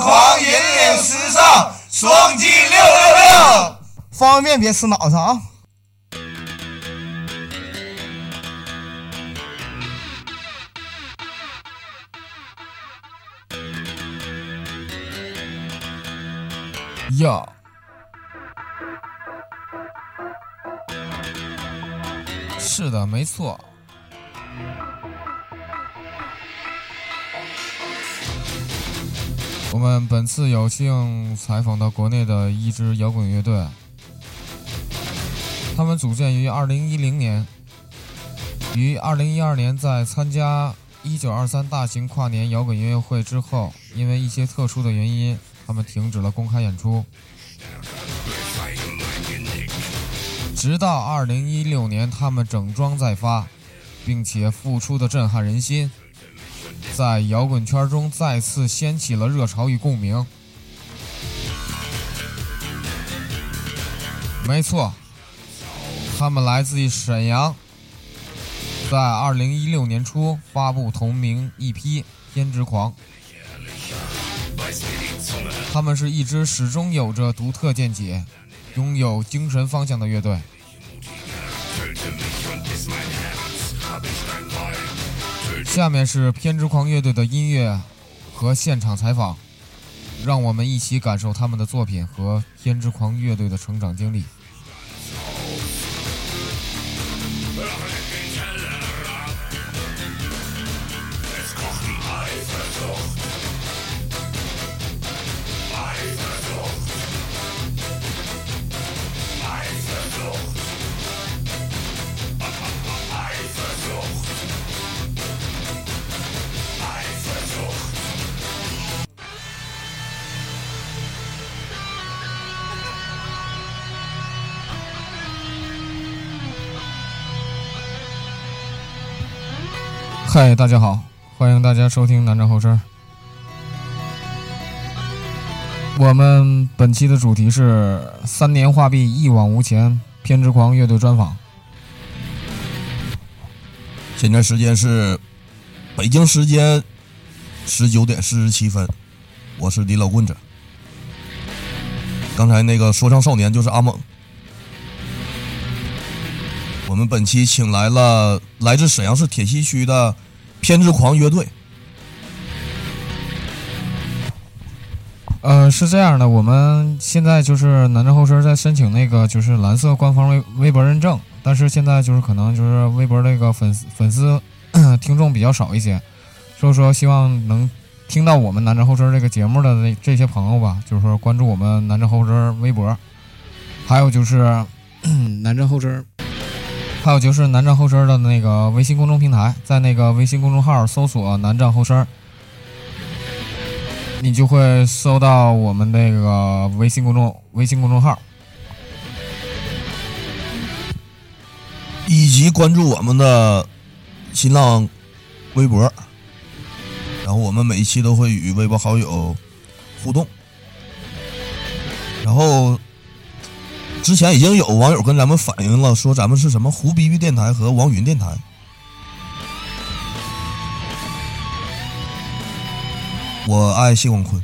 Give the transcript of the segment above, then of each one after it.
狂，引领时尚，双击六六六。方便别吃脑上啊！呀，是的，没错。我们本次有幸采访到国内的一支摇滚乐队，他们组建于2010年，于2012年在参加1923大型跨年摇滚音乐会之后，因为一些特殊的原因，他们停止了公开演出。直到2016年，他们整装再发，并且复出的震撼人心。在摇滚圈中再次掀起了热潮与共鸣。没错，他们来自于沈阳，在二零一六年初发布同名 EP《偏执狂》。他们是一支始终有着独特见解、拥有精神方向的乐队。下面是偏执狂乐队的音乐和现场采访，让我们一起感受他们的作品和偏执狂乐队的成长经历。嗨，大家好，欢迎大家收听南站后身。我们本期的主题是“三年画壁，一往无前”偏执狂乐队专访。现在时间是北京时间十九点四十七分，我是李老棍子。刚才那个说唱少年就是阿猛。我们本期请来了来自沈阳市铁西区的偏执狂乐队。呃，是这样的，我们现在就是南站后身在申请那个就是蓝色官方微微博认证，但是现在就是可能就是微博那个粉丝粉丝 听众比较少一些，所以说希望能听到我们南站后身这个节目的那这些朋友吧，就是说关注我们南站后身微博，还有就是 南站后身。还有就是南站后身的那个微信公众平台，在那个微信公众号搜索“南站后身”，你就会搜到我们那个微信公众微信公众号，以及关注我们的新浪微博，然后我们每一期都会与微博好友互动，然后。之前已经有网友跟咱们反映了，说咱们是什么胡逼逼电台和王云电台。我爱谢广坤。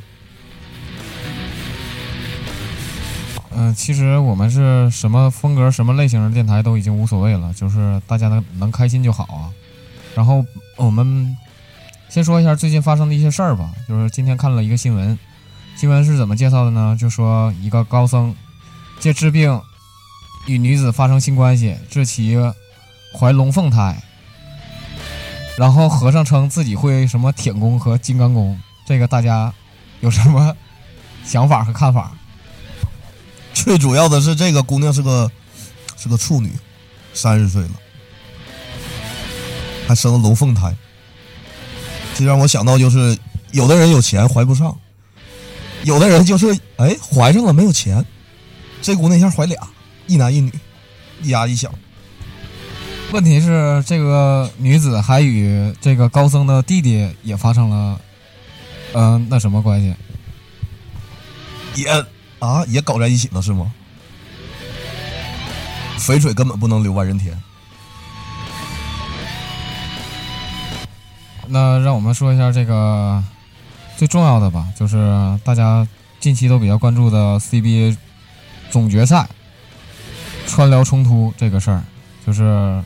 嗯，其实我们是什么风格、什么类型的电台都已经无所谓了，就是大家能能开心就好啊。然后我们先说一下最近发生的一些事儿吧，就是今天看了一个新闻，新闻是怎么介绍的呢？就说一个高僧。借治病与女子发生性关系，致其怀龙凤胎。然后和尚称自己会什么铁功和金刚功，这个大家有什么想法和看法？最主要的是，这个姑娘是个是个处女，三十岁了，还生了龙凤胎。这让我想到，就是有的人有钱怀不上，有的人就是哎怀上了没有钱。这姑娘一下怀俩，一男一女，一大一小。问题是这个女子还与这个高僧的弟弟也发生了，嗯，那什么关系？也啊，也搞在一起了是吗？肥水根本不能流外人田。那让我们说一下这个最重要的吧，就是大家近期都比较关注的 CBA 总决赛川辽冲突这个事儿，就是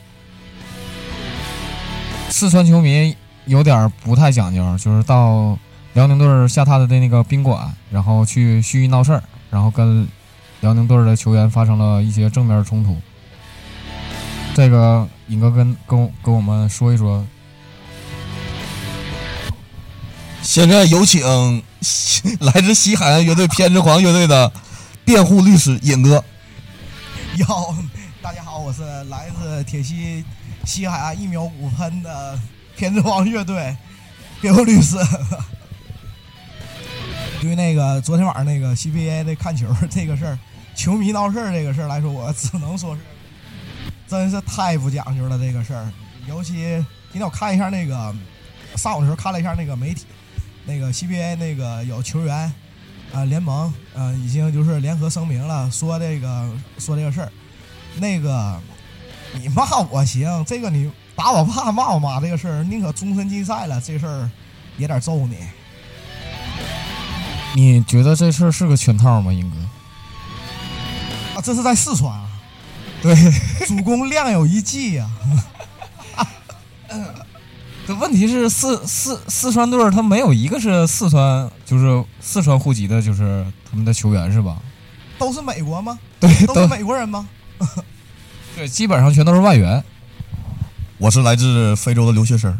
四川球迷有点不太讲究，就是到辽宁队下榻的那个宾馆，然后去蓄意闹事儿，然后跟辽宁队的球员发生了一些正面冲突。这个尹哥跟跟跟我们说一说。现在有请 来自西海岸乐队偏执狂乐队的辩护律师尹哥。哟，大家好，我是来自铁西西海岸一秒五分的偏执狂乐队辩护律师。对那个昨天晚上那个 CBA 的看球这个事儿，球迷闹事儿这个事儿来说，我只能说是真是太不讲究了这个事儿。尤其今天我看一下那个上午的时候看了一下那个媒体。那个 CBA 那个有球员，啊，联盟，呃，已经就是联合声明了，说这个说这个事儿。那个你骂我行，这个你打我怕骂我妈这个事儿，宁可终身禁赛了，这事儿也得揍你。你觉得这事儿是个圈套吗，英哥？啊，这是在四川啊。对，主公亮有一计呀。这问题是四四四川队儿，他没有一个是四川，就是四川户籍的，就是他们的球员是吧？都是美国吗？对，都是美国人吗？对，基本上全都是外援。我是来自非洲的留学生，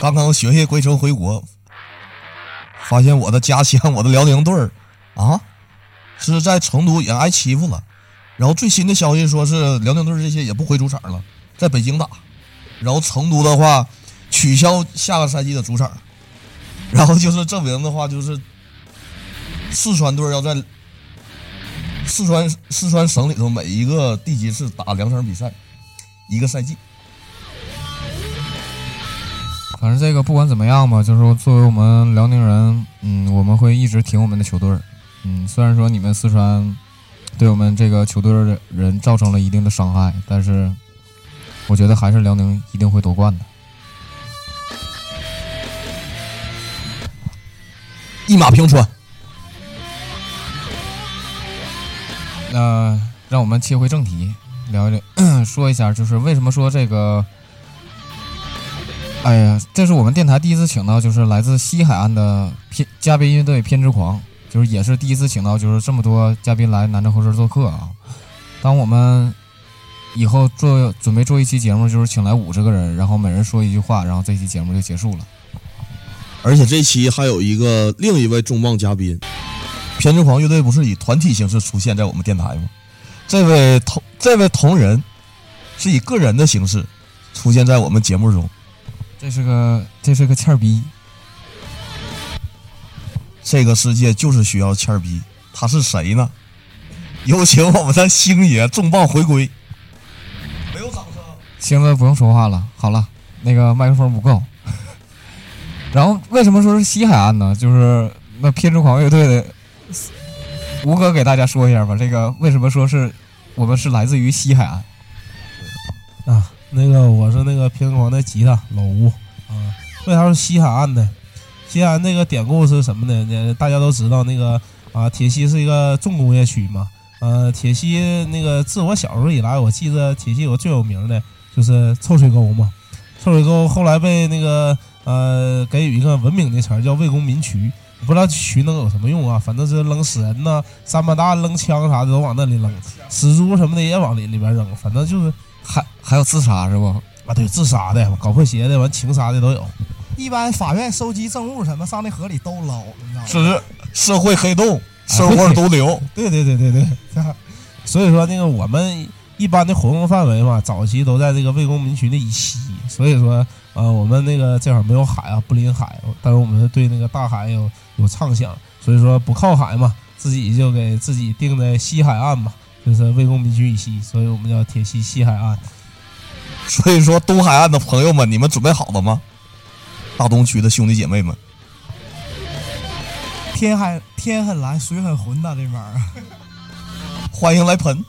刚刚学业归程回国，发现我的家乡，我的辽宁队儿啊，是在成都也挨欺负了。然后最新的消息说是辽宁队这些也不回主场了，在北京打。然后成都的话，取消下个赛季的主场，然后就是证明的话，就是四川队要在四川四川省里头每一个地级市打两场比赛，一个赛季。反正这个不管怎么样吧，就是说作为我们辽宁人，嗯，我们会一直挺我们的球队嗯，虽然说你们四川对我们这个球队的人造成了一定的伤害，但是。我觉得还是辽宁一定会夺冠的，一马平川。那让我们切回正题，聊一聊，说一下，就是为什么说这个？哎呀，这是我们电台第一次请到，就是来自西海岸的偏嘉宾乐队偏执狂，就是也是第一次请到，就是这么多嘉宾来南城后事做客啊。当我们。以后做准备做一期节目，就是请来五十个人，然后每人说一句话，然后这期节目就结束了。而且这期还有一个另一位重磅嘉宾，偏执狂乐队不是以团体形式出现在我们电台吗？这位同这位同仁是以个人的形式出现在我们节目中。这是个这是个欠儿逼。这个世界就是需要欠儿逼，他是谁呢？有请我们的星爷重磅回归。星子不用说话了，好了，那个麦克风不够。然后为什么说是西海岸呢？就是那偏执狂乐队的吴哥给大家说一下吧。这个为什么说是我们是来自于西海岸？啊，那个我是那个偏执狂的吉他老吴啊。为啥是西海岸呢？西海岸那个典故是什么呢？大家都知道那个啊，铁西是一个重工业区嘛。呃，铁西那个自我小时候以来，我记得铁西有个最有名的。就是臭水沟嘛，臭水沟后来被那个呃给予一个文明的词儿叫为公民渠，不知道渠能有什么用啊？反正是扔死人呐，三八大扔枪啥的都往那里扔，死猪什么的也往里里边扔，反正就是还还有自杀是不？啊，对，自杀的，搞破鞋的，完情杀的都有。一般法院收集证物什么上那河里都捞，你知道吗？是社会黑洞，社会毒瘤。对对对对对，所以说那个我们。一般的活动范围嘛，早期都在这个魏公民区的以西，所以说，呃，我们那个这会儿没有海啊，不临海，但是我们对那个大海有有畅想，所以说不靠海嘛，自己就给自己定在西海岸嘛，就是魏公民区以西，所以我们叫铁西西海岸。所以说，东海岸的朋友们，你们准备好了吗？大东区的兄弟姐妹们，天海天很蓝，水很浑呐，这边儿，欢迎来喷。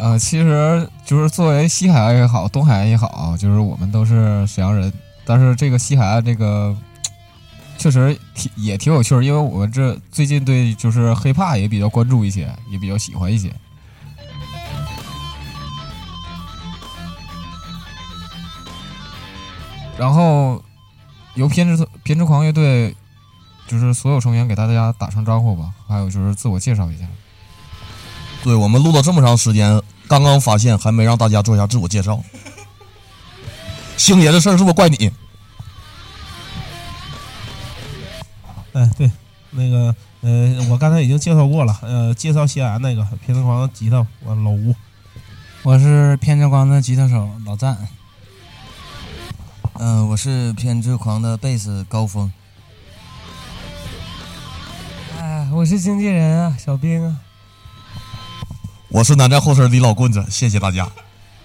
呃，其实就是作为西海岸也好，东海岸也好，就是我们都是沈阳人，但是这个西海岸这个确实挺也挺有趣儿，因为我们这最近对就是黑怕也比较关注一些，也比较喜欢一些。然后由偏执偏执狂乐队，就是所有成员给大家打声招呼吧，还有就是自我介绍一下。对我们录了这么长时间，刚刚发现还没让大家做一下自我介绍。星爷的事儿是不是怪你？哎，对，那个呃，我刚才已经介绍过了，呃，介绍西安那个偏执狂的吉他，我老吴，我是偏执狂的吉他手老赞。嗯、我是偏执狂的贝斯高峰。哎，我是经纪人啊，小兵啊。我是南站后身李老棍子，谢谢大家。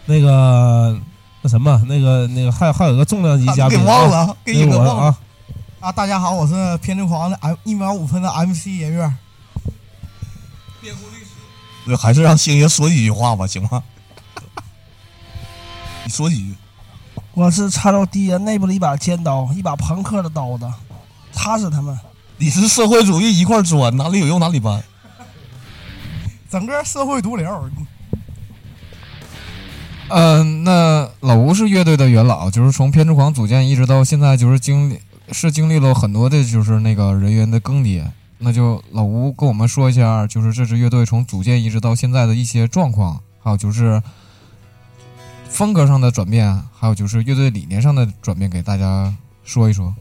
那个那什么，那个那个还还有个重量级嘉给宾，忘了，给那你给忘了啊，啊！大家好，我是偏执狂的 M 一秒五分的 MC 音乐。对，还是让星爷说几句话吧，行吗？你说几句。我是插到敌人内部的一把尖刀，一把朋克的刀子，插死他们。你是社会主义一块砖，哪里有用哪里搬。整个社会毒瘤，嗯、那老吴是乐队的元老，就是从偏执狂组建一直到现在，就是经历是经历了很多的，就是那个人员的更迭。那就老吴跟我们说一下，就是这支乐队从组建一直到现在的一些状况，还有就是风格上的转变，还有就是乐队理念上的转变，给大家说一说。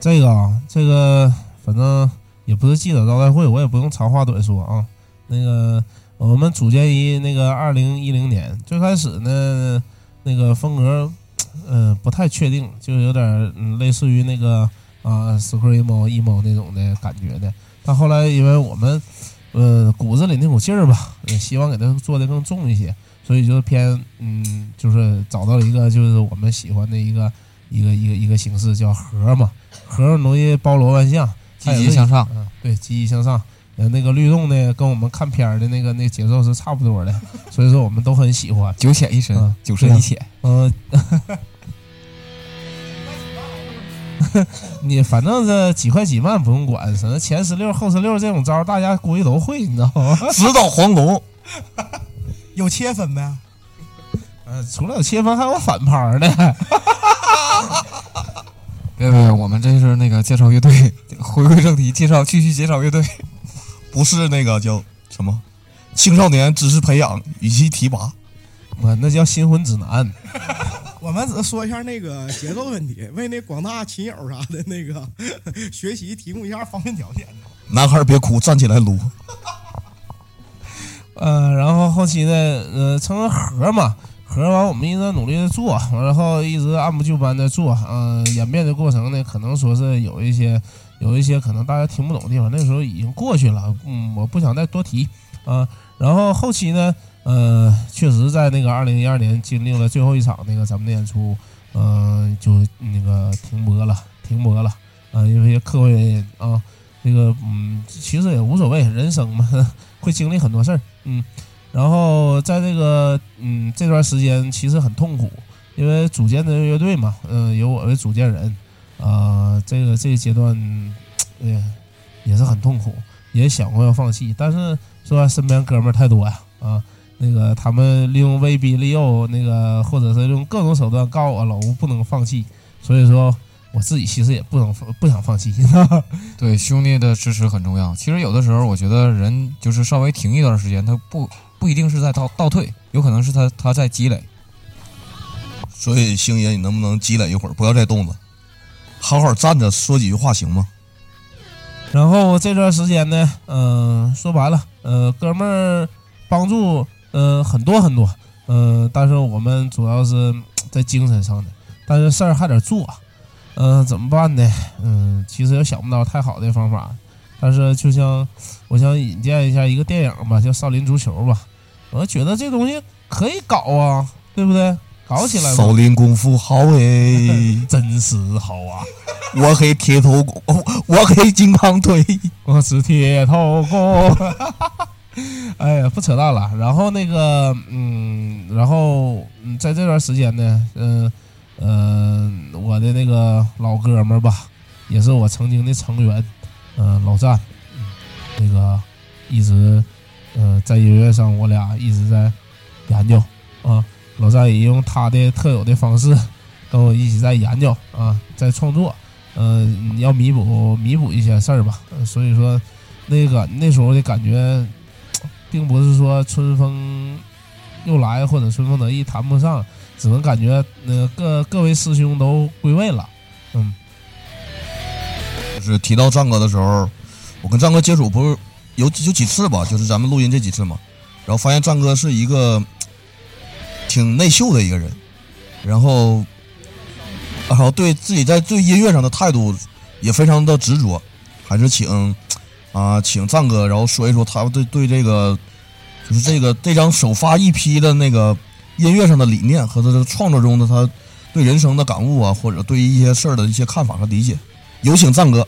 这个啊，这个反正也不是记者招待会，我也不用长话短说啊。那个我们组建于那个二零一零年，最开始呢，那个风格，嗯、不太确定，就有点嗯类似于那个啊 screamo emo 那种的感觉的。但后来因为我们呃骨子里那股劲儿吧，也希望给它做的更重一些，所以就偏嗯，就是找到了一个就是我们喜欢的一个一个一个一个形式叫核嘛，核容易包罗万象，积极向上，嗯，对，积极向上。呃，那个律动呢，跟我们看片儿的那个那节奏是差不多的，所以说我们都很喜欢。九浅一深，嗯九深一浅。嗯、你反正这几块几万不用管，什么前十六后十六这种招儿，大家估计都会，你知道吗？指导黄龙，有切分呗？呃，除了有切分，还有反拍儿的。别别，我们这是那个介绍乐队，回归正题，介绍继续介绍乐队。不是那个叫什么青少年知识培养与其提拔。我那叫新婚指南。我们只是说一下那个节奏问题，为那广大亲友啥的那个学习提供一下方便条件。男孩儿别哭，站起来撸。呃，然后后期呢，呃，成了盒嘛，盒完我们一直努力的做，然后一直按部就班的做，呃，演变的过程呢，可能说是有一些有一些可能大家听不懂的地方，那时候已经过去了，嗯，我不想再多提啊、然后后期呢，呃，确实在那个二零一二年经历了最后一场那个咱们的演出，嗯、就那个停播了，停播了，啊、因为客观原因啊，这个嗯，其实也无所谓，人生嘛，会经历很多事儿，嗯，然后在这个嗯这段时间其实很痛苦，因为组建的乐队嘛，嗯、由我为主建人，啊、这个这个阶段，呃，也是很痛苦，也想过要放弃，但是说身边哥们儿太多呀，啊，那个他们利用威逼利诱，那个或者是用各种手段告诉我老吴不能放弃，所以说我自己其实也不能放不想放弃，对兄弟的支持很重要。其实有的时候，我觉得人就是稍微停一段时间，他不不一定是在倒倒退，有可能是他他在积累。所以星爷，你能不能积累一会儿，不要再动了，好好站着说几句话行吗？然后这段时间呢，嗯、说白了，呃，哥们儿帮助，呃，很多很多，嗯、但是我们主要是在精神上的，但是事儿还得做，嗯、怎么办呢？嗯、其实也想不到太好的方法，但是就像我想引荐一下一个电影吧，叫《少林足球》吧，我觉得这东西可以搞啊，对不对？搞起来吧少，林功夫好诶，真是好啊！我黑铁头功，我黑金刚腿。我是铁头功。哎呀，不扯淡了。然后那个，嗯，然后嗯，在这段时间呢，嗯、嗯、我的那个老哥们儿吧，也是我曾经的成员，嗯、老战，嗯那个一直，呃，在音乐上我俩一直在研究啊。老战也用他的特有的方式跟我一起在研究啊，在创作，嗯、要弥补弥补一些事儿吧。所以说，那个那时候的感觉，并不是说春风又来或者春风得意谈不上，只能感觉那个各各位师兄都归位了。嗯，就是提到战哥的时候，我跟战哥接触不是有有几次吧，就是咱们录音这几次嘛，然后发现战哥是一个挺内秀的一个人，然后然后对自己在对音乐上的态度也非常的执着，还是请啊、请赞哥，然后说一说他对对这个就是这个这张首发 EP 的那个音乐上的理念和他的创作中的他对人生的感悟啊，或者对于一些事儿的一些看法和理解。有请赞哥。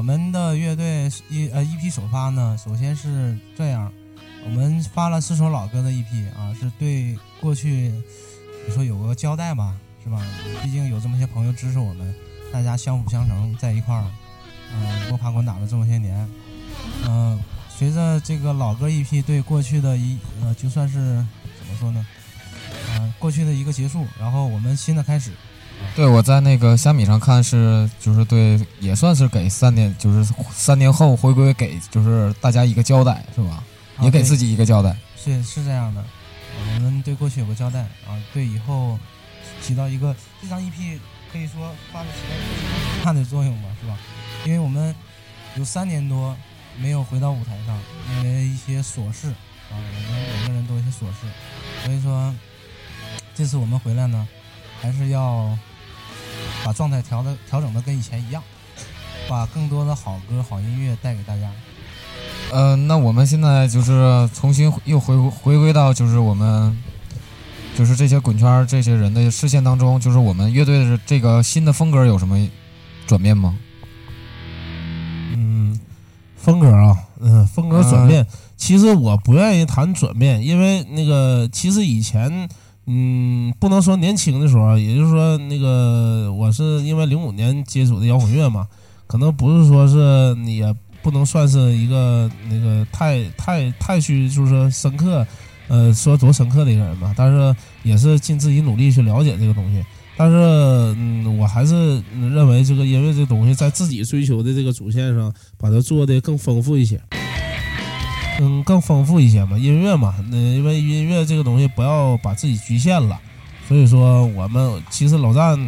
我们的乐队一呃一批首发呢，首先是这样，我们发了四首老歌的一批啊，是对过去你说有个交代吧，是吧？毕竟有这么些朋友支持我们，大家相辅相成在一块儿，嗯、摸爬滚打了这么些年，嗯、随着这个老歌一批对过去的一呃，就算是怎么说呢？啊、过去的一个结束，然后我们新的开始。对，我在那个虾米上看是，就是对，也算是给三年，就是三年后回归给就是大家一个交代，是吧？啊也给自己一个交代。是是这样的，呃我们对过去有个交代啊，对以后起到一个这张 EP 可以说发挥起到一个很大的作用吧，是吧？因为我们有三年多没有回到舞台上，因为一些琐事啊，我们每个人都有一些琐事，所以说这次我们回来呢，还是要把状态调的调整的跟以前一样，把更多的好歌、好音乐带给大家。呃，那我们现在就是重新又回回归到就是我们就是这些滚圈儿这些人的视线当中，就是我们乐队的这个新的风格有什么转变吗？嗯，风格啊，嗯，风格转变。其实我不愿意谈转变，因为那个其实以前，嗯，不能说年轻的时候，也就是说那个我是因为零五年接触的摇滚乐嘛，可能不是说是你也不能算是一个那个太太太去就是说深刻，呃，说多深刻的一个人吧，但是也是尽自己努力去了解这个东西。但是，嗯，我还是认为这个音乐这东西在自己追求的这个主线上，把它做的更丰富一些，嗯，更丰富一些嘛。音乐嘛，那因为音乐这个东西不要把自己局限了，所以说我们其实老战，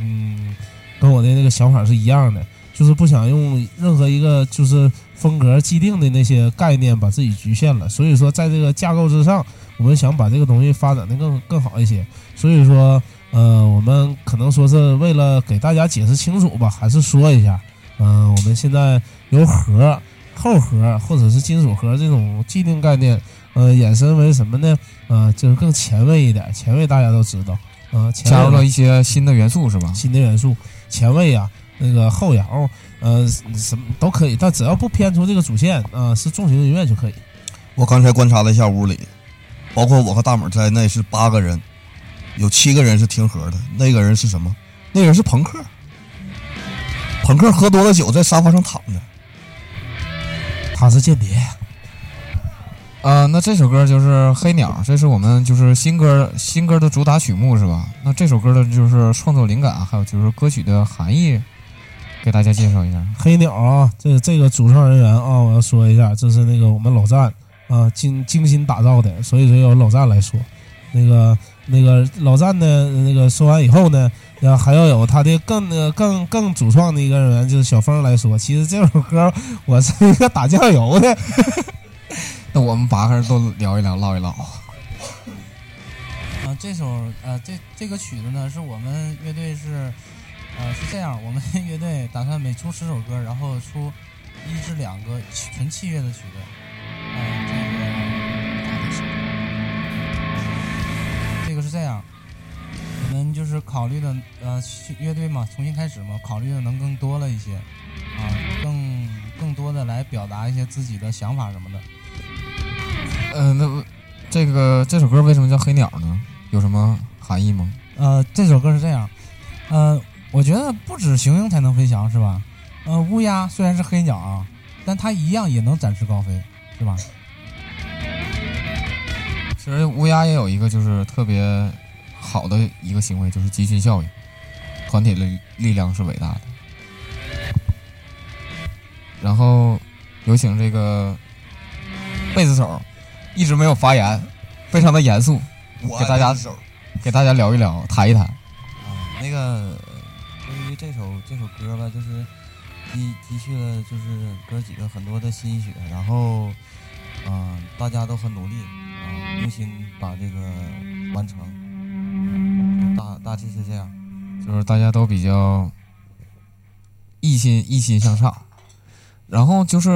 嗯，跟我的那个想法是一样的，就是不想用任何一个就是风格既定的那些概念把自己局限了。所以说，在这个架构之上，我们想把这个东西发展的更更好一些。所以说。呃，我们可能说是为了给大家解释清楚吧，还是说一下，嗯、我们现在有盒、后盒或者是金属盒这种既定概念，呃，衍生为什么呢？呃，就是更前卫一点，前卫大家都知道，呃，前加入了一些新的元素是吧？新的元素，前卫啊，那个后摇，呃，什么都可以，但只要不偏出这个主线啊、是重型音乐就可以。我刚才观察了一下屋里，包括我和大猛在内是八个人，有七个人是听盒的，那个人是什么？那个人是朋克。朋克喝多了酒，在沙发上躺着。他是间谍。呃，那这首歌就是《黑鸟》，这是我们就是新歌新歌的主打曲目是吧？那这首歌的就是创作灵感，还有就是歌曲的含义，给大家介绍一下。黑鸟啊，这这个主创人员啊，我要说一下，这是那个我们老战啊精精心打造的，所以说由老战来说，那个那个老战呢，那个说完以后呢，然后还要有他的更那个更更主创的一个人员，就是小峰来说，其实这首歌我是一个打酱油的，那我们八个人都聊一聊，唠一唠。啊，这首呃这这个曲子呢，是我们乐队是呃是这样，我们乐队打算每出十首歌，然后出一至两个纯器乐的曲子。就是考虑的呃乐队嘛，重新开始嘛，考虑的能更多了一些啊，更更多的来表达一些自己的想法什么的。呃，那这个这首歌为什么叫黑鸟呢？有什么含义吗？呃，这首歌是这样，呃，我觉得不止雄鹰才能飞翔，是吧？呃，乌鸦虽然是黑鸟啊，但它一样也能展翅高飞，是吧？其实乌鸦也有一个就是特别好的一个行为，就是集群效应，团体的力量是伟大的。然后有请这个贝斯手，一直没有发言，非常的严肃，给大家给大家聊一聊，谈一谈。啊，那个关于这首这首歌吧，就是积积蓄了就是哥几个很多的心血，然后啊、大家都很努力啊、用心把这个完成，大致是这样。就是大家都比较一心一心向上，然后就是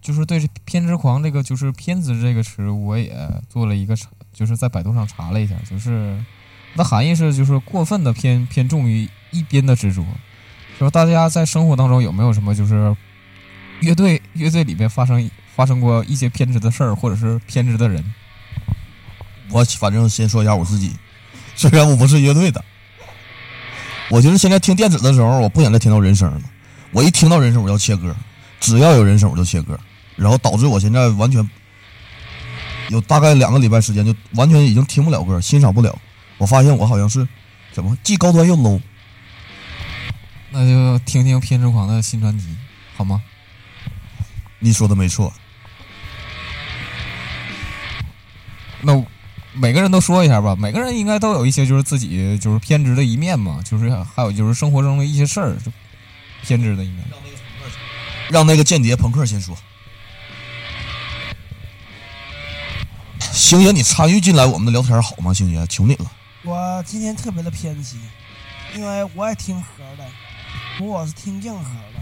就是对偏执狂这个就是偏执这个词，我也做了一个，就是在百度上查了一下，就是它的含义是就是过分的偏偏重于一边的执着。就是大家在生活当中有没有什么就是乐队乐队里面发生发生过一些偏执的事儿，或者是偏执的人？我反正先说一下我自己，虽然我不是乐队的，我就是现在听电子的时候，我不想再听到人声了。我一听到人声，我要切歌，只要有人声我就切歌，然后导致我现在完全有大概两个礼拜时间，就完全已经听不了歌，欣赏不了。我发现我好像是怎么既高端又 low。那就听听偏执狂的新专辑好吗？你说的没错，那每个人都说一下吧，每个人应该都有一些就是自己就是偏执的一面嘛，就是还有就是生活中的一些事儿，就偏执的一面。让那个间谍朋克先说。星爷，你参与进来我们的聊天好吗？星爷，求你了。我今天特别的偏激，因为我也听核的，不过我是听硬核的。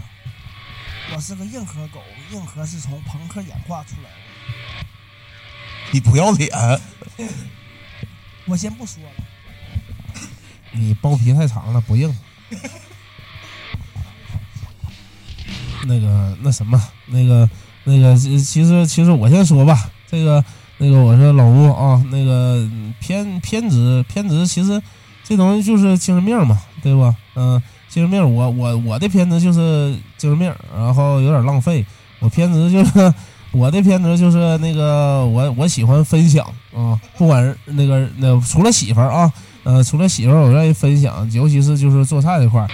我是个硬核狗，硬核是从朋克演化出来的。你不要脸！我先不说了，你包皮太长了，不硬。那个那什么，那个那个，其其实其实我先说吧，这个那个我说老吴啊，那个嗯偏偏执偏执，其实这东西就是精神病嘛，对吧？嗯、精神病，我我我的偏执就是精神病，然后有点浪费。我偏执就是我的偏执就是那个我我喜欢分享啊，不管是那个那除了媳妇儿啊，呃，除了媳妇儿，我愿意分享，尤其是就是做菜这块儿。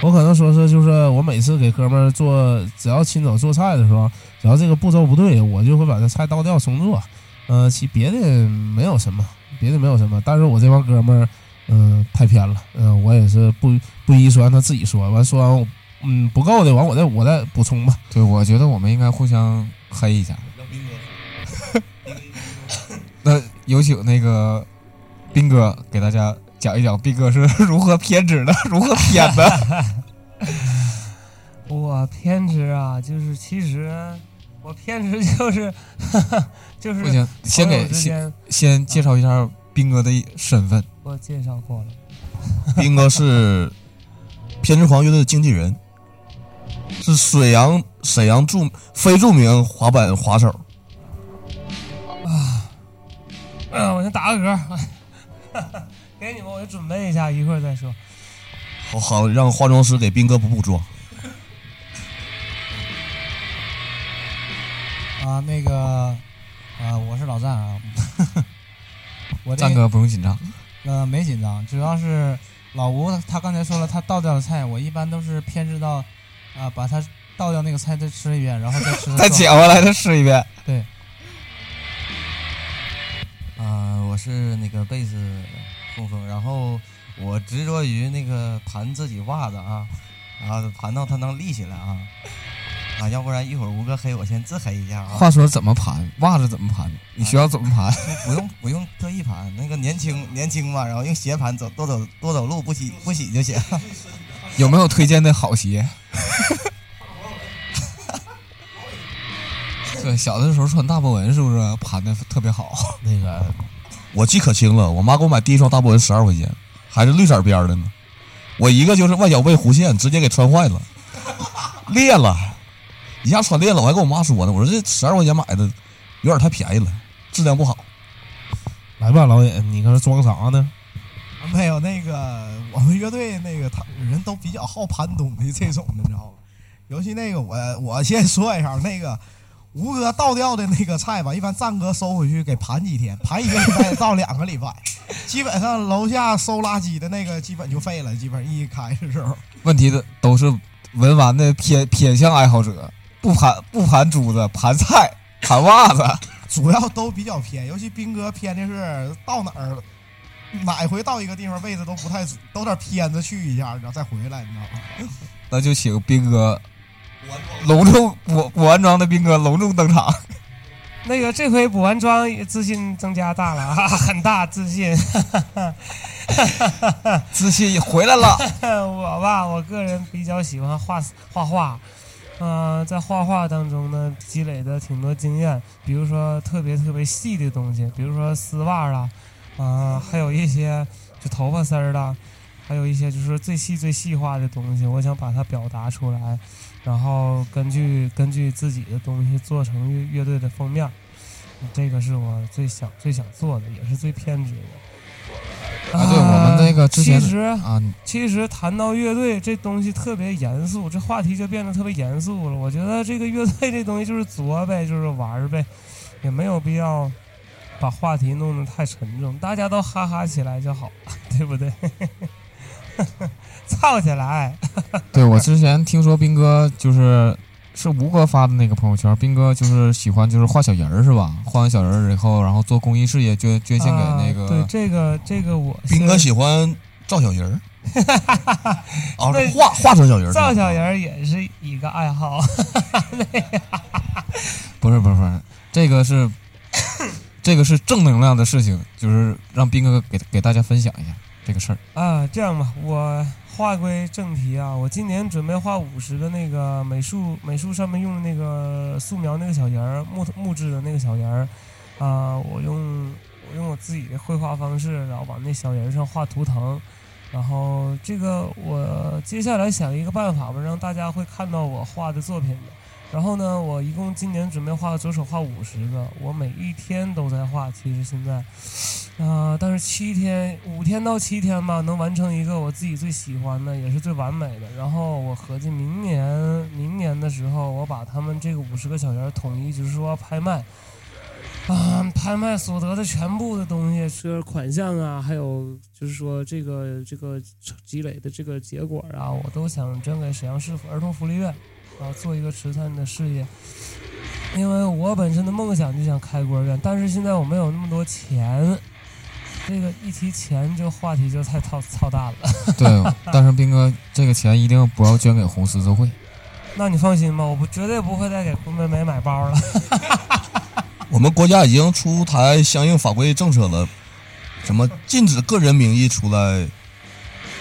我可能说是，就是我每次给哥们儿做，只要亲手做菜的时候，只要这个步骤不对，我就会把这菜倒掉重做。呃，其别的没有什么，别的没有什么。但是我这帮哥们儿，嗯、太偏了。嗯、我也是不不一说，让他自己说完，说完，嗯，不够的，完我再我再补充吧。对，我觉得我们应该互相黑一下。那有请那个斌哥给大家讲一讲斌哥是如何偏执的，如何偏的。我偏执啊，就是其实我偏执就是 就是不行，先给先先介绍一下斌哥的身份。我介绍过了，斌哥是偏执狂乐队的经纪人，是沈阳沈阳著非著名滑板滑手啊。嗯，我先打个嗝，给你们，我就准备一下，一会儿再说。好好让化妆师给斌哥补补妆。啊，那个啊，我是老赞啊，我这赞哥不用紧张，呃没紧张，主要是老吴他刚才说了，他倒掉的菜，我一般都是偏执到啊，把他倒掉那个菜再吃一遍，然后再吃 再捡回来再吃一遍。对，啊、我是那个贝斯峰峰，然后我执着于那个盘自己袜子啊，啊，盘到它能立起来啊，啊，要不然一会儿吴哥黑我先自黑一下啊，话说怎么盘袜子怎么盘？你需要怎么盘？不用不用特意盘，那个年轻 年轻嘛，然后用鞋盘走多走多走路不洗不洗就行。有没有推荐的好鞋？对，小的时候穿大波纹是不是盘的特别好？那个我记可清了，我妈给我买第一双大波纹十二块钱，还是绿色边儿的呢。我一个就是外脚背弧线，直接给穿坏了，裂了。一下穿裂了，我还跟我妈说呢，我说这十二块钱买的有点太便宜了，质量不好。来吧，老尹，你搁这装啥呢？没有那个我们乐队那个他人都比较好盘东西这种的，你知道吗？尤其那个我我先说一下那个吴哥倒掉的那个菜吧，一般战哥收回去给盘几天，盘一个礼拜到两个礼拜，基本上楼下收垃圾的那个基本就废了，基本一开的时候。问题的都是文玩的偏偏向爱好者，不盘不盘珠子，盘菜，盘袜子。主要都比较偏，尤其兵哥偏的是到哪儿，哪回到一个地方位置都不太准，都得偏着去一下，然后再回来，你知道吗？那就请兵哥隆重补补完妆的兵哥隆重登场。那个这回补完妆，自信增加大了，啊，很大自信。自信回来了。我吧，我个人比较喜欢画画画，呃，在画画当中呢，积累的挺多经验，比如说特别特别细的东西，比如说丝袜啦，啊、还有一些就头发丝儿啦，还有一些就是最细最细化的东西，我想把它表达出来，然后根据根据自己的东西做成乐乐队的封面，这个是我最想最想做的，也是最偏执的。啊对我们那个之前其实啊，其实谈到乐队这东西特别严肃，这话题就变得特别严肃了。我觉得这个乐队这东西就是作呗，就是玩呗，也没有必要把话题弄得太沉重，大家都哈哈起来就好，对不对？操起来！对我之前听说兵哥就是是吴哥发的那个朋友圈，兵哥就是喜欢就是画小人儿是吧？画完小人儿以后，然后做公益事业捐捐献给那个。啊、对这个这个我兵哥喜欢造小人儿，啊，画画成小人儿，造小人儿也是一个爱好。不是不是不是，这个是这个是正能量的事情，就是让兵哥给给大家分享一下这个事儿啊。这样吧，我话归正题啊，我今年准备画五十个那个美术美术上面用的那个素描那个小人儿，木木质的那个小人儿啊，我用我用我自己的绘画方式，然后往那小人上画图腾。然后这个我接下来想一个办法吧，让大家会看到我画的作品的。然后呢，我一共今年准备画左手画五十个，我每一天都在画。其实现在，啊、呃，但是七天五天到七天吧，能完成一个我自己最喜欢的，也是最完美的。然后我合计明年明年的时候，我把他们这个五十个小人统一，就是说拍卖。啊，拍卖所得的全部的东西，是款项啊，还有就是说这个这个积累的这个结果啊，我都想捐给沈阳市儿童福利院，啊，做一个慈善的事业。因为我本身的梦想就想开孤儿院，但是现在我没有那么多钱，这个一提钱，这个话题就太操操蛋了。对，但是斌哥，这个钱一定不要捐给红十字会。那你放心吧，我不绝对不会再给郭美美买包了。我们国家已经出台相应法规政策了，什么禁止个人名义出来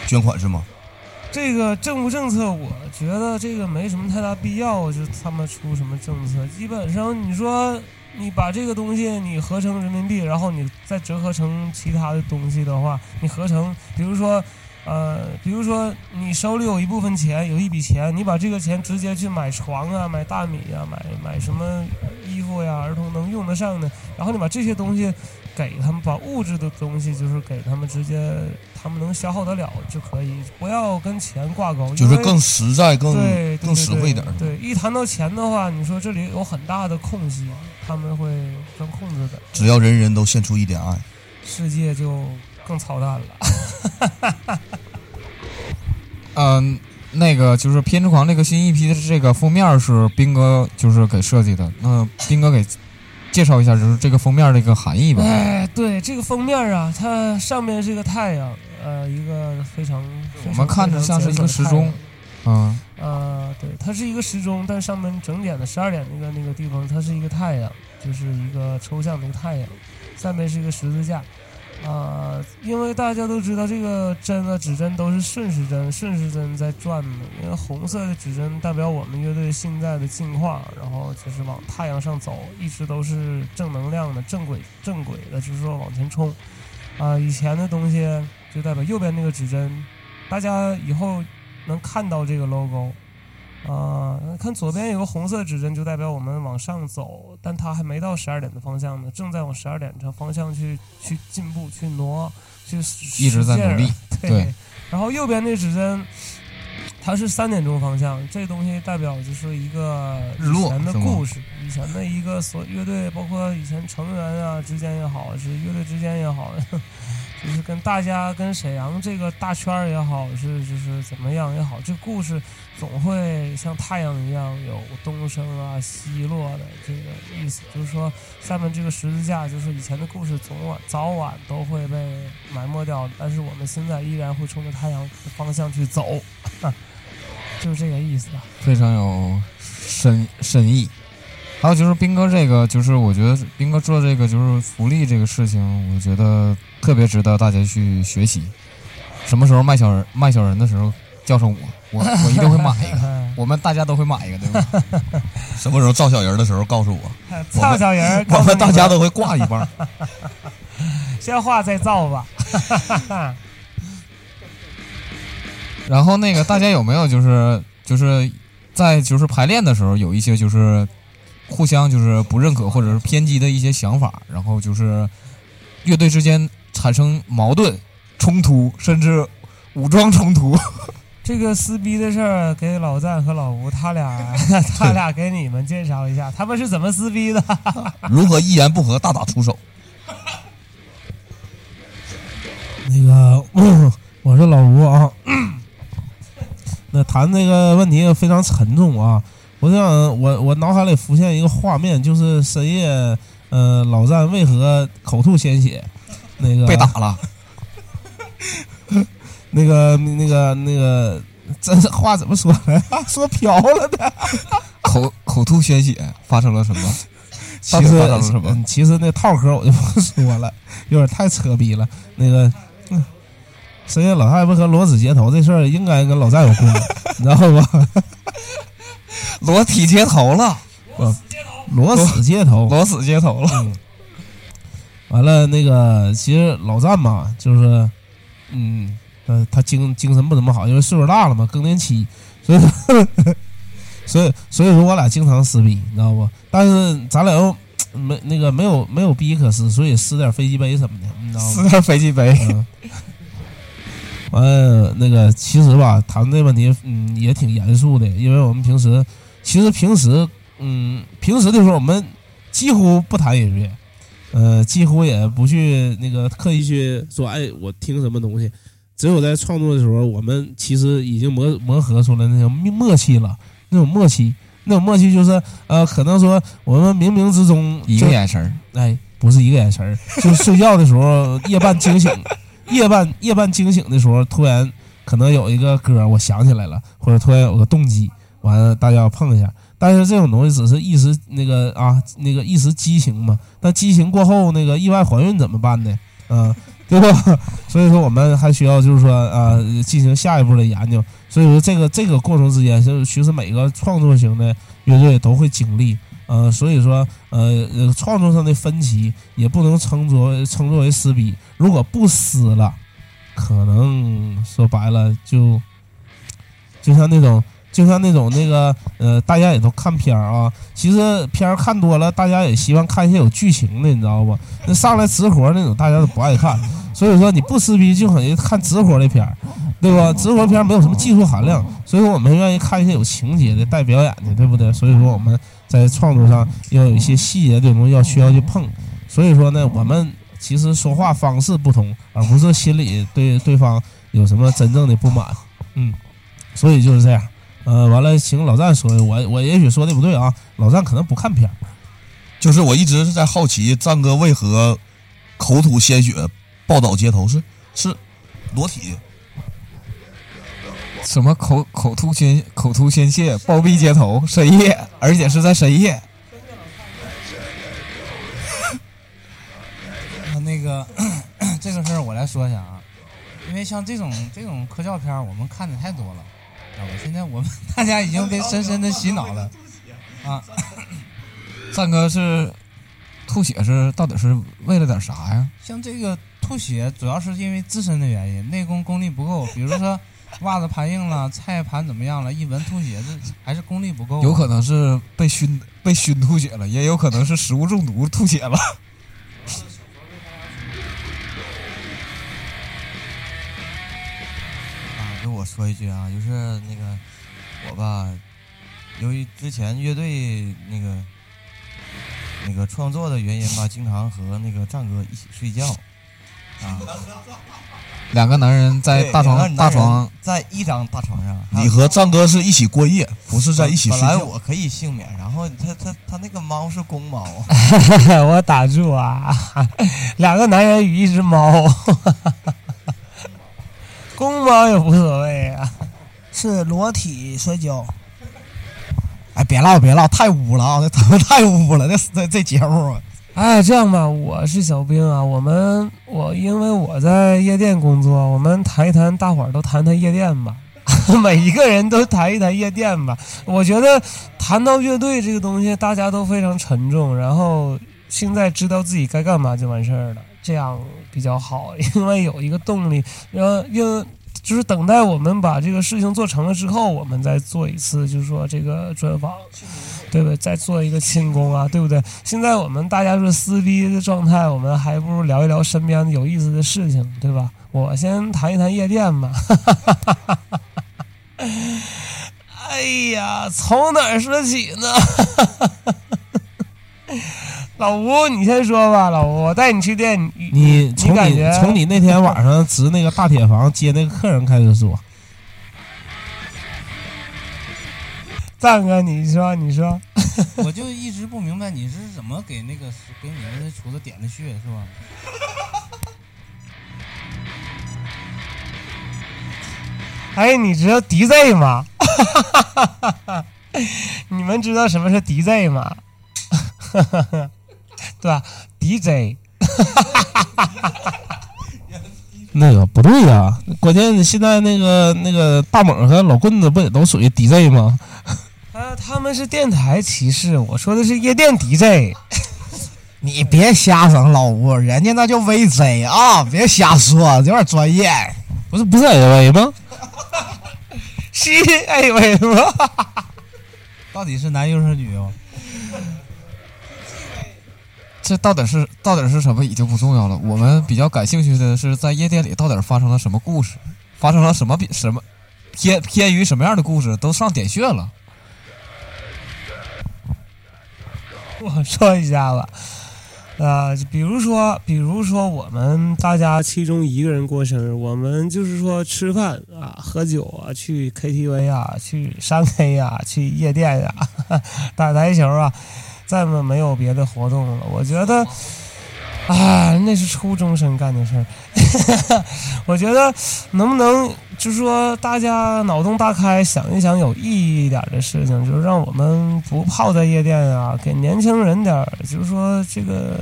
捐款是吗？这个政府政策，我觉得这个没什么太大必要，就他们出什么政策，基本上你说你把这个东西你合成人民币，然后你再折合成其他的东西的话，你合成，比如说。呃，比如说你手里有一部分钱，有一笔钱，你把这个钱直接去买床啊、买大米呀、买买什么衣服呀，儿童能用得上的，然后你把这些东西给他们，把物质的东西就是给他们，直接他们能消耗得了就可以，不要跟钱挂钩，就是更实在、更对更实惠一点。对，一谈到钱的话，你说这里有很大的空隙，他们会更控制的。只要人人都献出一点爱，世界就更操蛋了。嗯，那个就是《偏执狂》这个新一批的这个封面是斌哥就是给设计的。那斌哥给介绍一下，就是这个封面的一个含义吧。哎，对，这个封面啊，它上面是一个太阳，呃，一个非常我们看着像是一个时钟，嗯，呃，对，它是一个时钟，但上面整点的十二点那个那个地方，它是一个太阳，就是一个抽象的太阳，下面是一个十字架。啊、因为大家都知道这个针啊，指针都是顺时针，顺时针在转的。因为红色的指针代表我们乐队现在的境况，然后就是往太阳上走，一直都是正能量的、正轨、正轨的，就是说往前冲。啊、以前的东西就代表右边那个指针，大家以后能看到这个 logo。啊、看左边有个红色指针，就代表我们往上走，但它还没到十二点的方向呢，正在往十二点这方向去去进步、去挪、去一直在努力。对，对。然后右边那指针，它是三点钟方向，这东西代表就是一个日落以前的故事，以前的一个所乐队，包括以前成员啊之间也好，是乐队之间也好，就是跟大家跟沈阳这个大圈儿也好，是就是怎么样也好，这故事总会像太阳一样有东升啊西落的这个意思，就是说下面这个十字架，就是以前的故事总晚早晚都会被埋没掉的，但是我们现在依然会冲着太阳的方向去走，就是这个意思吧。非常有深深意。还有就是斌哥这个，就是我觉得斌哥做这个就是福利这个事情，我觉得特别值得大家去学习。什么时候卖小人卖小人的时候叫上我，我我一定会买一个，我们大家都会买一个，对吧？什么时候造小人的时候告诉我，造小人儿，我们大家都会挂一棒。先画再造吧。然后那个大家有没有就是就是在就是排练的时候有一些就是互相就是不认可或者是偏激的一些想法，然后就是乐队之间产生矛盾、冲突，甚至武装冲突。这个撕逼的事儿，给老赞和老吴他俩，他俩给你们介绍一下，他们是怎么撕逼的？如何一言不合大打出手？那个，我是老吴啊。那谈这个问题非常沉重啊！我想，我我脑海里浮现一个画面，就是深夜，呃，老战为何口吐鲜血？那个被打了，那个那个那个，这这话怎么说来？说飘了的。口口吐鲜血，发生了什么？其实发生了什么？嗯其实那套嗑我就不说了，有点太扯逼了。那个，嗯，深夜老太太和裸子接头这事儿应该跟老战有关，你知道吧？裸体街头了，裸死街头，裸死街头了。嗯，完了，那个其实老战嘛，就是，嗯，呃，他精精神不怎么好，因为岁数大了嘛，更年期，所以说，所以所以说我俩经常撕逼，你知道不？但是咱俩又没那个没有没有逼可撕，所以撕点飞机杯什么的，你知道吗？撕点飞机杯。嗯。完了，那个其实吧，谈这问题，嗯，也挺严肃的，因为我们平时，其实平时，嗯，平时的时候我们几乎不谈音乐，呃，几乎也不去那个刻意去说，哎，我听什么东西，只有在创作的时候，我们其实已经磨磨合出来那种默契了，那种默契，那种默契就是，呃，可能说我们冥冥之中一个眼神儿，哎，不是一个眼神儿，就是睡觉的时候夜半惊醒，夜半夜半惊醒的时候，突然可能有一个歌我想起来了，或者突然有个动机，完了大家要碰一下。但是这种东西只是一时那个啊，那个一时激情嘛。那激情过后，那个意外怀孕怎么办呢？嗯、对吧？所以说我们还需要就是说啊，进行下一步的研究。所以说这个这个过程之间，是其实每个创作型的乐队都会经历。呃，所以说，呃，创作上的分歧也不能称作称作为撕逼。如果不撕了，可能说白了就就像那种，就像那种那个，呃，大家也都看片儿啊。其实片儿看多了，大家也希望看一些有剧情的，你知道不？那上来直活那种，大家都不爱看。所以说你不撕逼，就等于看直活的片儿，对吧？直活片儿没有什么技术含量，所以说我们愿意看一些有情节的、带表演的，对不对？所以说我们在创作上要有一些细节的东西要需要去碰。所以说呢，我们其实说话方式不同，而不是心里对对方有什么真正的不满。嗯，所以就是这样。呃，完了，请老战说，我我也许说的不对啊，老战可能不看片儿。就是我一直是在好奇，战哥为何口吐鲜血、暴倒街头是是裸体？什么口口吐鲜口吐鲜血，暴毙街头，深夜，而且是在深夜。啊，那个 这个事儿我来说一下啊，因为像这种这种科教片我们看的太多了，知道吧？现在我们大家已经被深深的洗脑了啊。战哥是吐血是到底是为了点啥呀？像这个吐血，主要是因为自身的原因，内功功力不够。比如说，袜子盘硬了，菜盘怎么样了？一闻吐血，这还是功力不够啊。有可能是被熏被熏吐血了，也有可能是食物中毒吐血了。啊，就我说一句啊，就是那个我吧，由于之前乐队那个那个创作的原因吧，经常和那个战哥一起睡觉啊，两个男人在大床大床，在一张大床上，你和战哥是一起过夜，不是在一起睡本来。我可以幸免，然后他他他那个猫是公猫，我打住啊！两个男人与一只猫，公猫也无所谓啊。是裸体摔跤，哎，别唠别唠，太污了啊！这他妈太污了，这这这节目啊，哎，这样吧，我是小兵啊。我们我因为我在夜店工作，我们谈一谈，大伙儿都谈谈夜店吧。每一个人都谈一谈夜店吧。我觉得谈到乐队这个东西，大家都非常沉重，然后现在知道自己该干嘛就完事儿了，这样比较好，因为有一个动力，然后因为就是等待我们把这个事情做成了之后，我们再做一次，就是说这个专访，对不对？再做一个庆功啊，对不对？现在我们大家是撕逼的状态，我们还不如聊一聊身边有意思的事情，对吧？我先谈一谈夜店吧。哎呀，从哪儿说起呢？老吴，你先说吧。老吴，我带你去店，你你从你感觉从你那天晚上值那个大铁房接那个客人开始说，赞哥，你说，你说，我就一直不明白你是怎么给那个给你们的厨子点的穴，是吧？哎，你知道 DJ 吗？你们知道什么是 DJ 吗？对吧？DJ 那个不对呀、关键现在那个那个大猛和老棍子不也都属于 DJ 吗？啊，他们是电台骑士，我说的是夜店 DJ。你别瞎整老吴，人家那叫 VJ 啊，别瞎说，有点专业。不是不是 AV 吗？是哎喂吗？到底是男优是女优？这到底是到底是什么已经不重要了。我们比较感兴趣的是，在夜店里到底发生了什么故事，发生了什么比什么偏偏于什么样的故事，都上点穴了。我说一下吧，啊、比如说，比如说我们大家其中一个人过生日，我们就是说吃饭啊、喝酒啊、去 KTV 啊、去山 K 啊、去夜店啊、打台球啊，再么没有别的活动了。我觉得，啊，那是初中生干的事儿。我觉得能不能就是说大家脑洞大开，想一想有意义一点的事情，就是让我们不泡在夜店啊，给年轻人点儿，就是说这个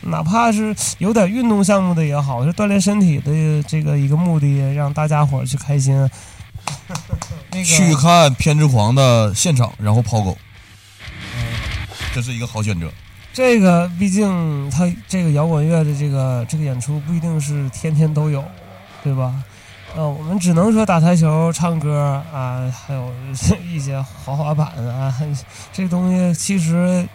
哪怕是有点运动项目的也好，是锻炼身体的这个一个目的，让大家伙儿去开心。那去看偏执狂的现场，然后抛狗，这是一个好选择。这个毕竟它这个摇滚乐的这个这个演出不一定是天天都有，对吧？呃，我们只能说打台球、唱歌啊，还有 一些滑滑板啊，这东西其实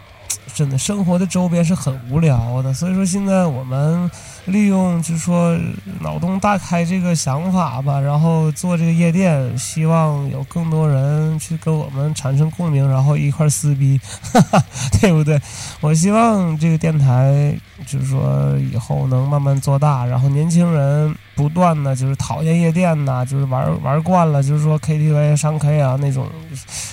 真的生活的周边是很无聊的。所以说现在我们利用就是说脑洞大开这个想法吧，然后做这个夜店，希望有更多人去跟我们产生共鸣，然后一块撕逼，哈 哈对不对？我希望这个电台就是说以后能慢慢做大，然后年轻人不断的就是讨厌夜店呐、就是玩玩惯了，就是说 KTV 上 K 啊那种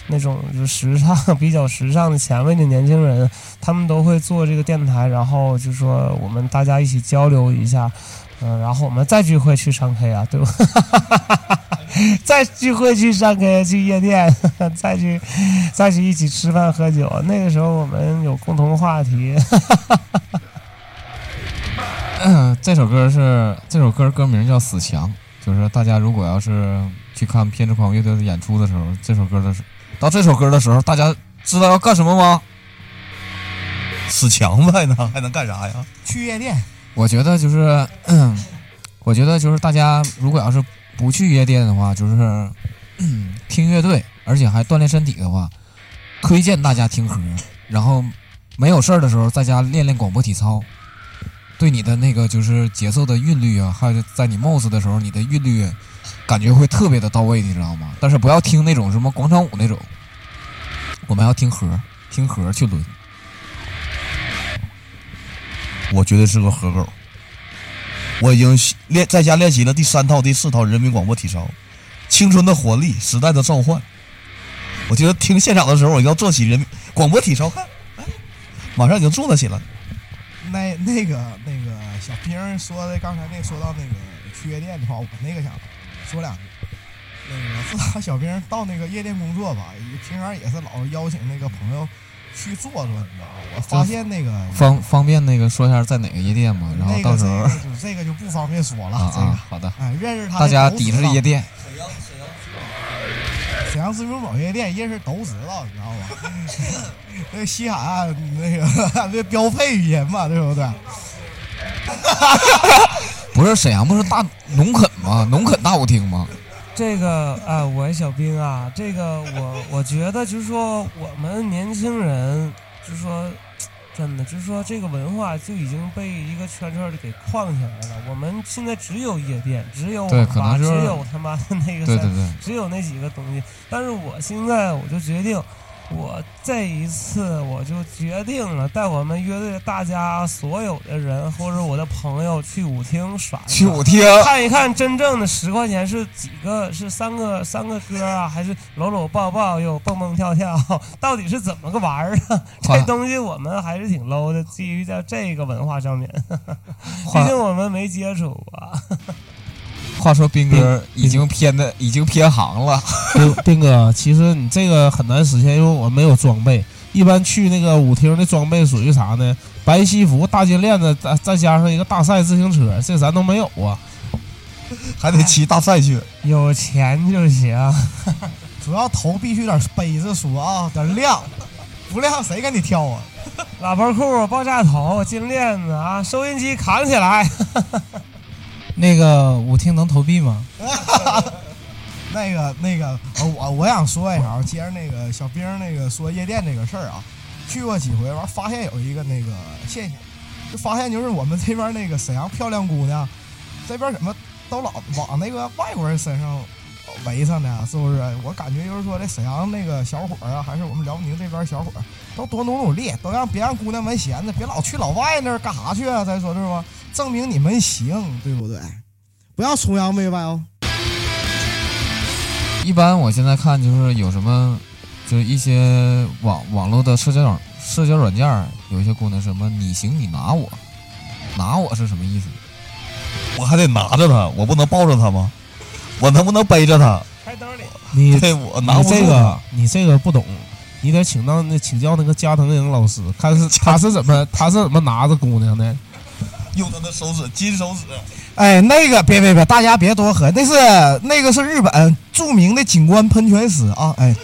那种就是时尚比较时尚的前卫的年轻人，他们都会做这个电台，然后就说我们大家一起交流一下，嗯、然后我们再聚会去上 K 啊，对吧？再聚会去上 K 去夜店，再去再去一起吃饭喝酒，那个时候我们有共同话题。哈哈哈哈 这首歌是这首歌歌名叫《死墙》，就是大家如果要是去看偏执狂乐队的演出的时候，这首歌的时到这首歌的时候，大家知道要干什么吗？死墙呗呢，还能干啥呀？去夜店，我觉得就是，嗯，我觉得就是大家如果要是不去夜店的话，就是、嗯 听乐队，而且还锻炼身体的话，推荐大家听歌，然后没有事儿的时候在家练练广播体操，对你的那个就是节奏的韵律啊，还有在你 mos 的时候，你的韵律感觉会特别的到位，你知道吗？但是不要听那种什么广场舞那种，我们要听和，听和去抡。我绝对是个和狗。我已经练在家练习了第三套、第四套人民广播体操，青春的活力，时代的召唤。我觉得听现场的时候，我要做起人民广播体操，看，哎，马上已经做了起来。那那个那个小兵儿说的，刚才那说到那个去夜店的话，我那个想说两句。那个自打小兵儿到那个夜店工作吧，平常也是老邀请那个朋友去坐坐，你知道吗？我发现那个方方便那个说一下在哪个夜店吗？然后到时候这个就这个就不方便说了。啊这个啊，好的，哎，认识他的大家抵制夜店。沈阳自助某夜店认识都知道，你知道吗？那西海岸那个那标配语言嘛，对不对？不是沈阳不是大农垦吗？农垦大舞厅吗？这个啊，我小兵啊，这个我我觉得就是说，我们年轻人就是说，真的就是说，这个文化就已经被一个圈圈的给框起来了。我们现在只有夜店，只有网吧，只有他妈的那个三对对对，只有那几个东西。但是我现在我就决定，我这一次我就决定了，带我们乐队大家所有的人或者我的朋友去舞厅耍去舞厅看一看真正的十块钱是几个，是三个三个歌啊，还是搂搂抱抱又蹦蹦跳跳，到底是怎么个玩儿啊？这东西我们还是挺 low 的，基于在这个文化上面，毕竟我们没接触过。话说斌哥已经偏的已经偏行了，斌斌哥，其实你这个很难实现，因为我没有装备。一般去那个舞厅的装备属于啥呢？白西服、大金链子，再再加上一个大赛自行车，这咱都没有啊。还得骑大赛去。有钱就行。主要头必须得背着说啊，得亮，不亮谁跟你跳啊？喇叭裤、爆炸头、金链子啊，收音机扛起来。那个舞厅能投币吗？那 个那个，我我想说一下，接着那个小兵那个说夜店这个事儿啊，去过几回，完发现有一个那个现象，就发现就是我们这边那个沈阳漂亮姑娘，这边怎么都老往那个外国人身上围上呢？是不是？我感觉就是说这沈阳那个小伙儿啊，还是我们辽宁这边小伙儿，都多努努力，都让别让姑娘们闲着，别老去老外那儿干啥去啊？咱说是吧？证明你们行，对不对？不要崇洋媚外哦。一般我现在看就是有什么，就是一些网网络的社交软社交软件儿，有一些姑娘什么你行你拿我，拿我是什么意思？我还得拿着他，我不能抱着他吗？我能不能背着它？开兜里。你 对我拿你不住这个。你这个不懂，你得请到那请教那个加藤鹰老师，看是他是怎么他是怎么拿着姑娘的。用他的手指，金手指。哎，那个别别别，大家别多喝，那是那个是日本著名的景观喷泉师啊！哎，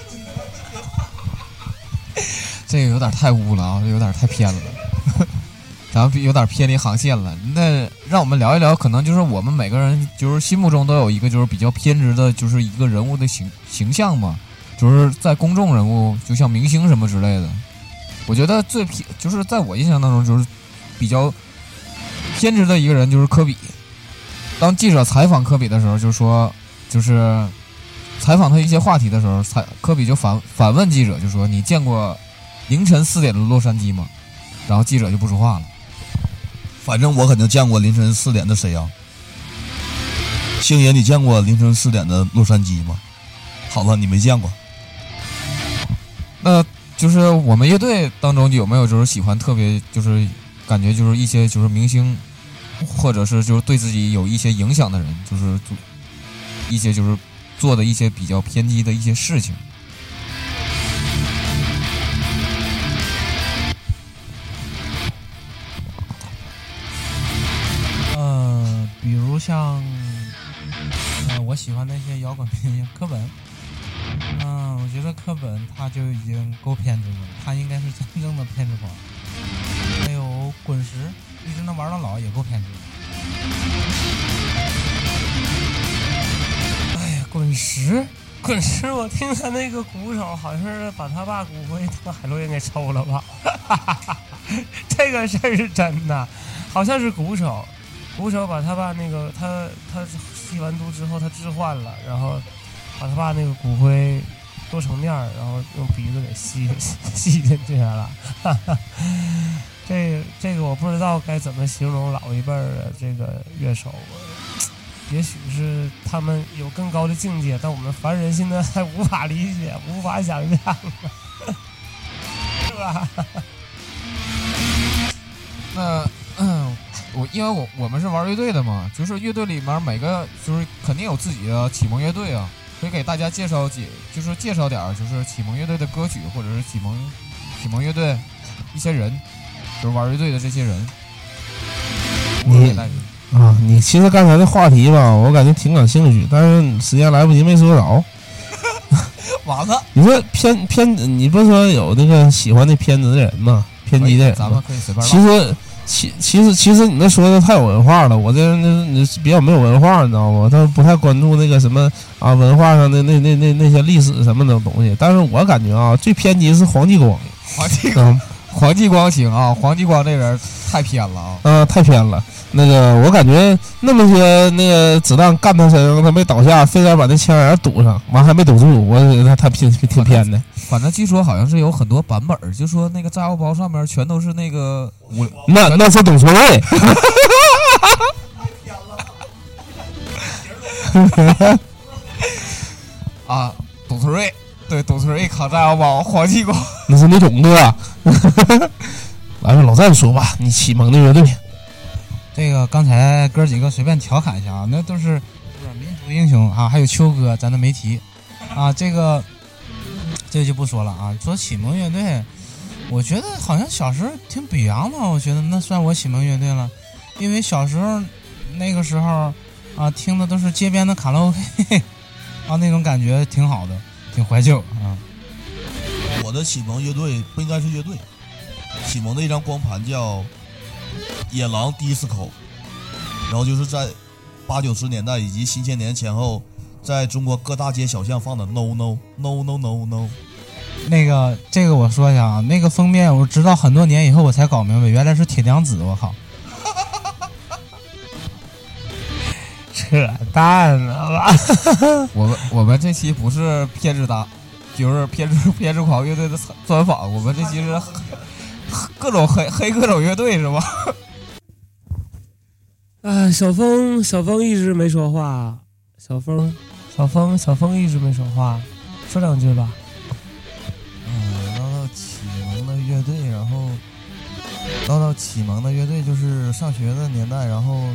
这个有点太污了啊，这有点太偏了，咱们有点偏离航线了。那让我们聊一聊，可能就是我们每个人就是心目中都有一个就是比较偏执的，就是一个人物的形形象嘛，就是在公众人物，就像明星什么之类的。我觉得最偏就是在我印象当中就是比较偏执的一个人就是科比。当记者采访科比的时候，就说就是采访他一些话题的时候，采科比就反反问记者，就说：“你见过凌晨四点的洛杉矶吗？”然后记者就不说话了。反正我肯定见过凌晨四点的沈阳。星爷，你见过凌晨四点的洛杉矶吗？好了，你没见过。那就是我们乐队当中有没有就是喜欢特别就是感觉就是一些就是明星，或者是就是对自己有一些影响的人，就是做一些就是做的一些比较偏激的一些事情。喜欢那些摇滚明星柯本，嗯、我觉得柯本他就已经够偏执了，他应该是真正的偏执狂。还有滚石，一直能玩到老，也够偏执。哎呀滚石，滚石，我听他那个鼓手好像是把他爸骨灰当海洛因给抽了吧？这个事儿是真的，好像是鼓手，鼓手把他爸那个他他吸完毒之后他置换了，然后把他爸那个骨灰剁成面儿，然后用鼻子给吸 吸进去了。这个这个我不知道该怎么形容老一辈的这个乐手，也许是他们有更高的境界，但我们凡人现在还无法理解，无法想象，是吧？那，我因为我我们是玩乐队的嘛，就是乐队里面每个就是肯定有自己的启蒙乐队啊，可以给大家介绍几，就是介绍点儿就是启蒙乐队的歌曲，或者是启蒙启蒙乐队一些人，就是玩乐队的这些人。我给大家啊，你其实刚才的话题吧，我感觉挺感兴趣，但是时间来不及没说着。完了，你说偏偏，你不是说有那个喜欢的偏执的人吗？偏激的人吗咱们？可以随便唠。其实，其其实其实你那说的太有文化了，我这人那那比较没有文化，你知道吗？他不太关注那个什么啊文化上的那那那那些历史什么的东西。但是我感觉啊，最偏激是黄继光，黄继光黄继光行啊，黄继光这人太偏了啊。啊，太偏了。那个我感觉那么些那个子弹干他身上，他没倒下，非得把那枪眼堵上，完还没堵住，我他他挺挺偏的。反正据说好像是有很多版本儿，就说那个炸药包上面全都是那个我那那是董存瑞，啊，董存瑞，对，董存瑞扛炸药包，黄继光。那是那种哥。来吧，老战说吧，你启蒙的乐队。这个刚才哥几个随便调侃一下啊，那都是民族英雄啊，还有秋哥，咱都没提啊。这个这就不说了啊。说启蒙乐队，我觉得好像小时候听 Beyond 嘛，我觉得那算我启蒙乐队了，因为小时候那个时候啊，听的都是街边的卡拉 OK 啊，那种感觉挺好的，挺怀旧啊。我的启蒙乐队不应该是乐队，启蒙的一张光盘叫《野狼 DISCO》，然后就是在八九十年代以及新千年前后，在中国各大街小巷放的 No No No No No No。那个这个我说一下啊，那个封面我直到很多年以后我才搞明白，原来是铁娘子，我靠。扯淡了吧？我们我们这期不是偏执党，就是偏执偏执狂乐队的专访，我们这期是 各种黑黑各种乐队是吧？啊，小峰，小峰一直没说话。小峰，小峰，小峰一直没说话，说两句吧。嗯，唠到启蒙的乐队，然后唠到启蒙的乐队，就是上学的年代，然后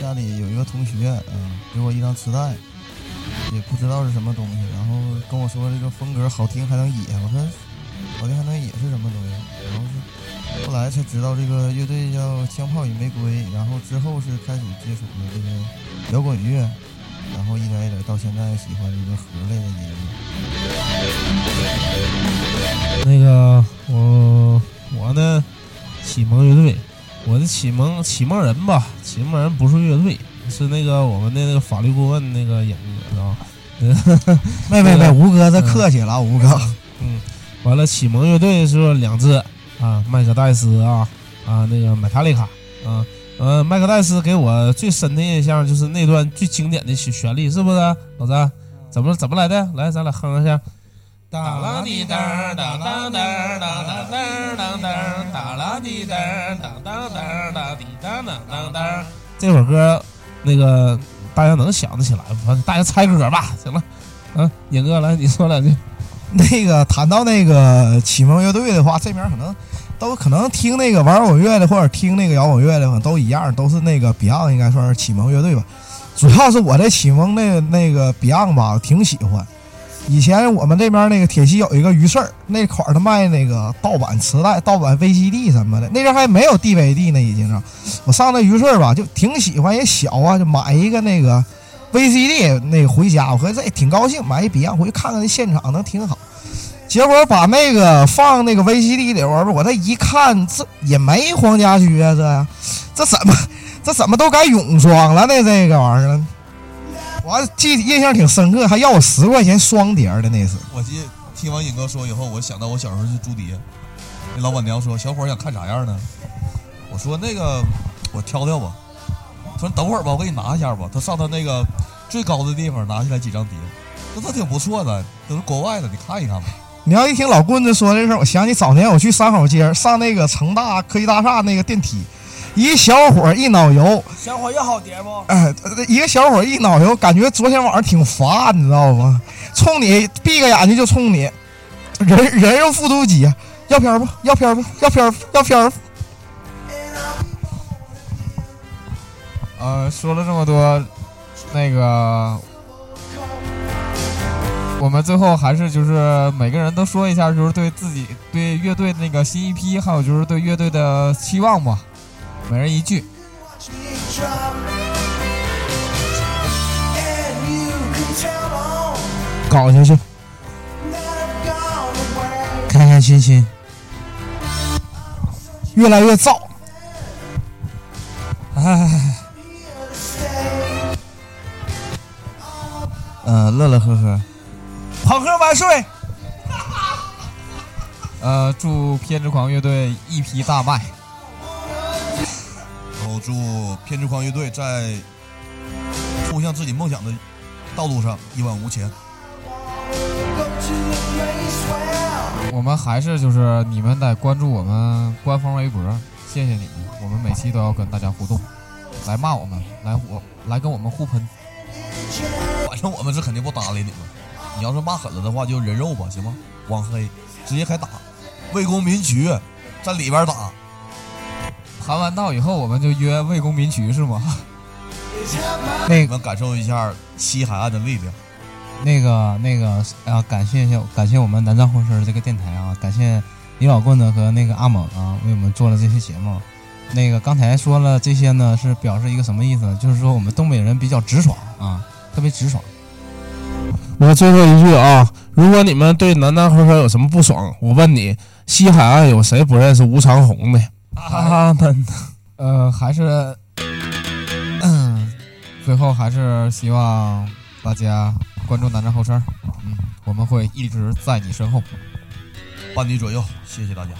家里有一个同学，嗯，给我一张磁带，也不知道是什么东西，然后跟我说这个风格好听还能野，我说好听还能野是什么东西？然后是后来才知道这个乐队叫枪炮与玫瑰，然后之后是开始接触了这个摇滚乐，然后一点一点到现在喜欢这个核类的音乐。那个我我呢，启蒙乐队，我的启蒙启蒙人吧，启蒙人不是乐队，是那个我们的那个法律顾问那个演的啊。没没没，吴哥这客气了，吴哥。嗯，完了，启蒙乐队是两支啊，麦克戴斯啊啊，那个麦塔利卡啊，呃，麦克戴斯给我最深的印象就是那段最经典的旋旋律，是不是？老张，怎么怎么来的？来，咱俩哼一下。哒啦滴哒哒哒哒哒哒哒哒哒哒啦滴哒哒哒哒哒滴哒哒哒哒。这首歌，那个大家能想得起来吗？大家猜歌吧。行了，嗯，野哥来，你说两句。那个谈到那个启蒙乐队的话，这边可能都可能听那个玩摇滚乐的，或者听那个摇滚乐的，都一样，都是那个 Beyond 应该算是启蒙乐队吧。主要是我这启蒙那那个 Beyond 吧，挺喜欢。以前我们这边那个铁西有一个鱼市儿，那块儿他卖那个盗版磁带、盗版 VCD 什么的，那阵还没有 DVD 呢，已经是。我上那鱼市儿吧，就挺喜欢，也小啊，就买一个那个 VCD 那回家，我合计这挺高兴，买一 Beyond 回去看看那现场能挺好。结果把那个放那个 VCD 里边儿，我这一看，这也没黄家驹啊，这，这怎么这怎么都改泳装了呢？这个玩意儿，我记印象挺深刻，还要我十块钱双碟儿的那次。我记听完尹哥说以后，我想到我小时候去朱迪，那老板娘说：“小伙想看啥样呢？”我说：“那个，我挑挑吧。”他说：“等会儿吧，我给你拿一下吧。”他上他那个最高的地方拿下来几张碟，那都挺不错的，都是国外的，你看一看吧。你要一听老棍子说这事儿，我想起早年我去三好街上那个成大科技大厦那个电梯，一小伙儿一脑油，小伙要好碟不？哎，一个小伙儿一脑油，感觉昨天晚上挺乏，你知道吗？冲你闭个眼睛就冲你，人人肉复读机，要片儿不？要片儿不？要片儿不？要片儿不？呃，说了这么多，那个，我们最后还是就是每个人都说一下，就是对自己对乐队那个新一批，还有就是对乐队的期望吧，每人一句。搞下去，开开心心，越来越燥。唉，嗯、乐乐呵呵，好喝万岁！呃，祝偏执狂乐队一批大卖。然后祝偏执狂乐队在冲向自己梦想的道路上一往无前。我们还是就是你们得关注我们官方微博，谢谢你们，我们每期都要跟大家互动，来骂我们，来我来跟我们互喷。反正我们是肯定不搭理你们。你要是骂狠了的话，就人肉吧，行吗？网黑，直接开打，魏公民渠在里边打。盘完道以后，我们就约魏公民渠是吗？那个感受一下西海岸的力量。那个那个啊，感谢一下，感谢我们南站后身这个电台啊，感谢李老棍子和那个阿猛啊，为我们做了这些节目。那个刚才说了这些呢，是表示一个什么意思呢？就是说我们东北人比较直爽啊，特别直爽。我最后一句啊，如果你们对南站后身有什么不爽，我问你，西海岸有谁不认识吴长虹的？他们呃，还是，嗯，最后还是希望大家关注南站后身儿，嗯，我们会一直在你身后。伴你左右，谢谢大家。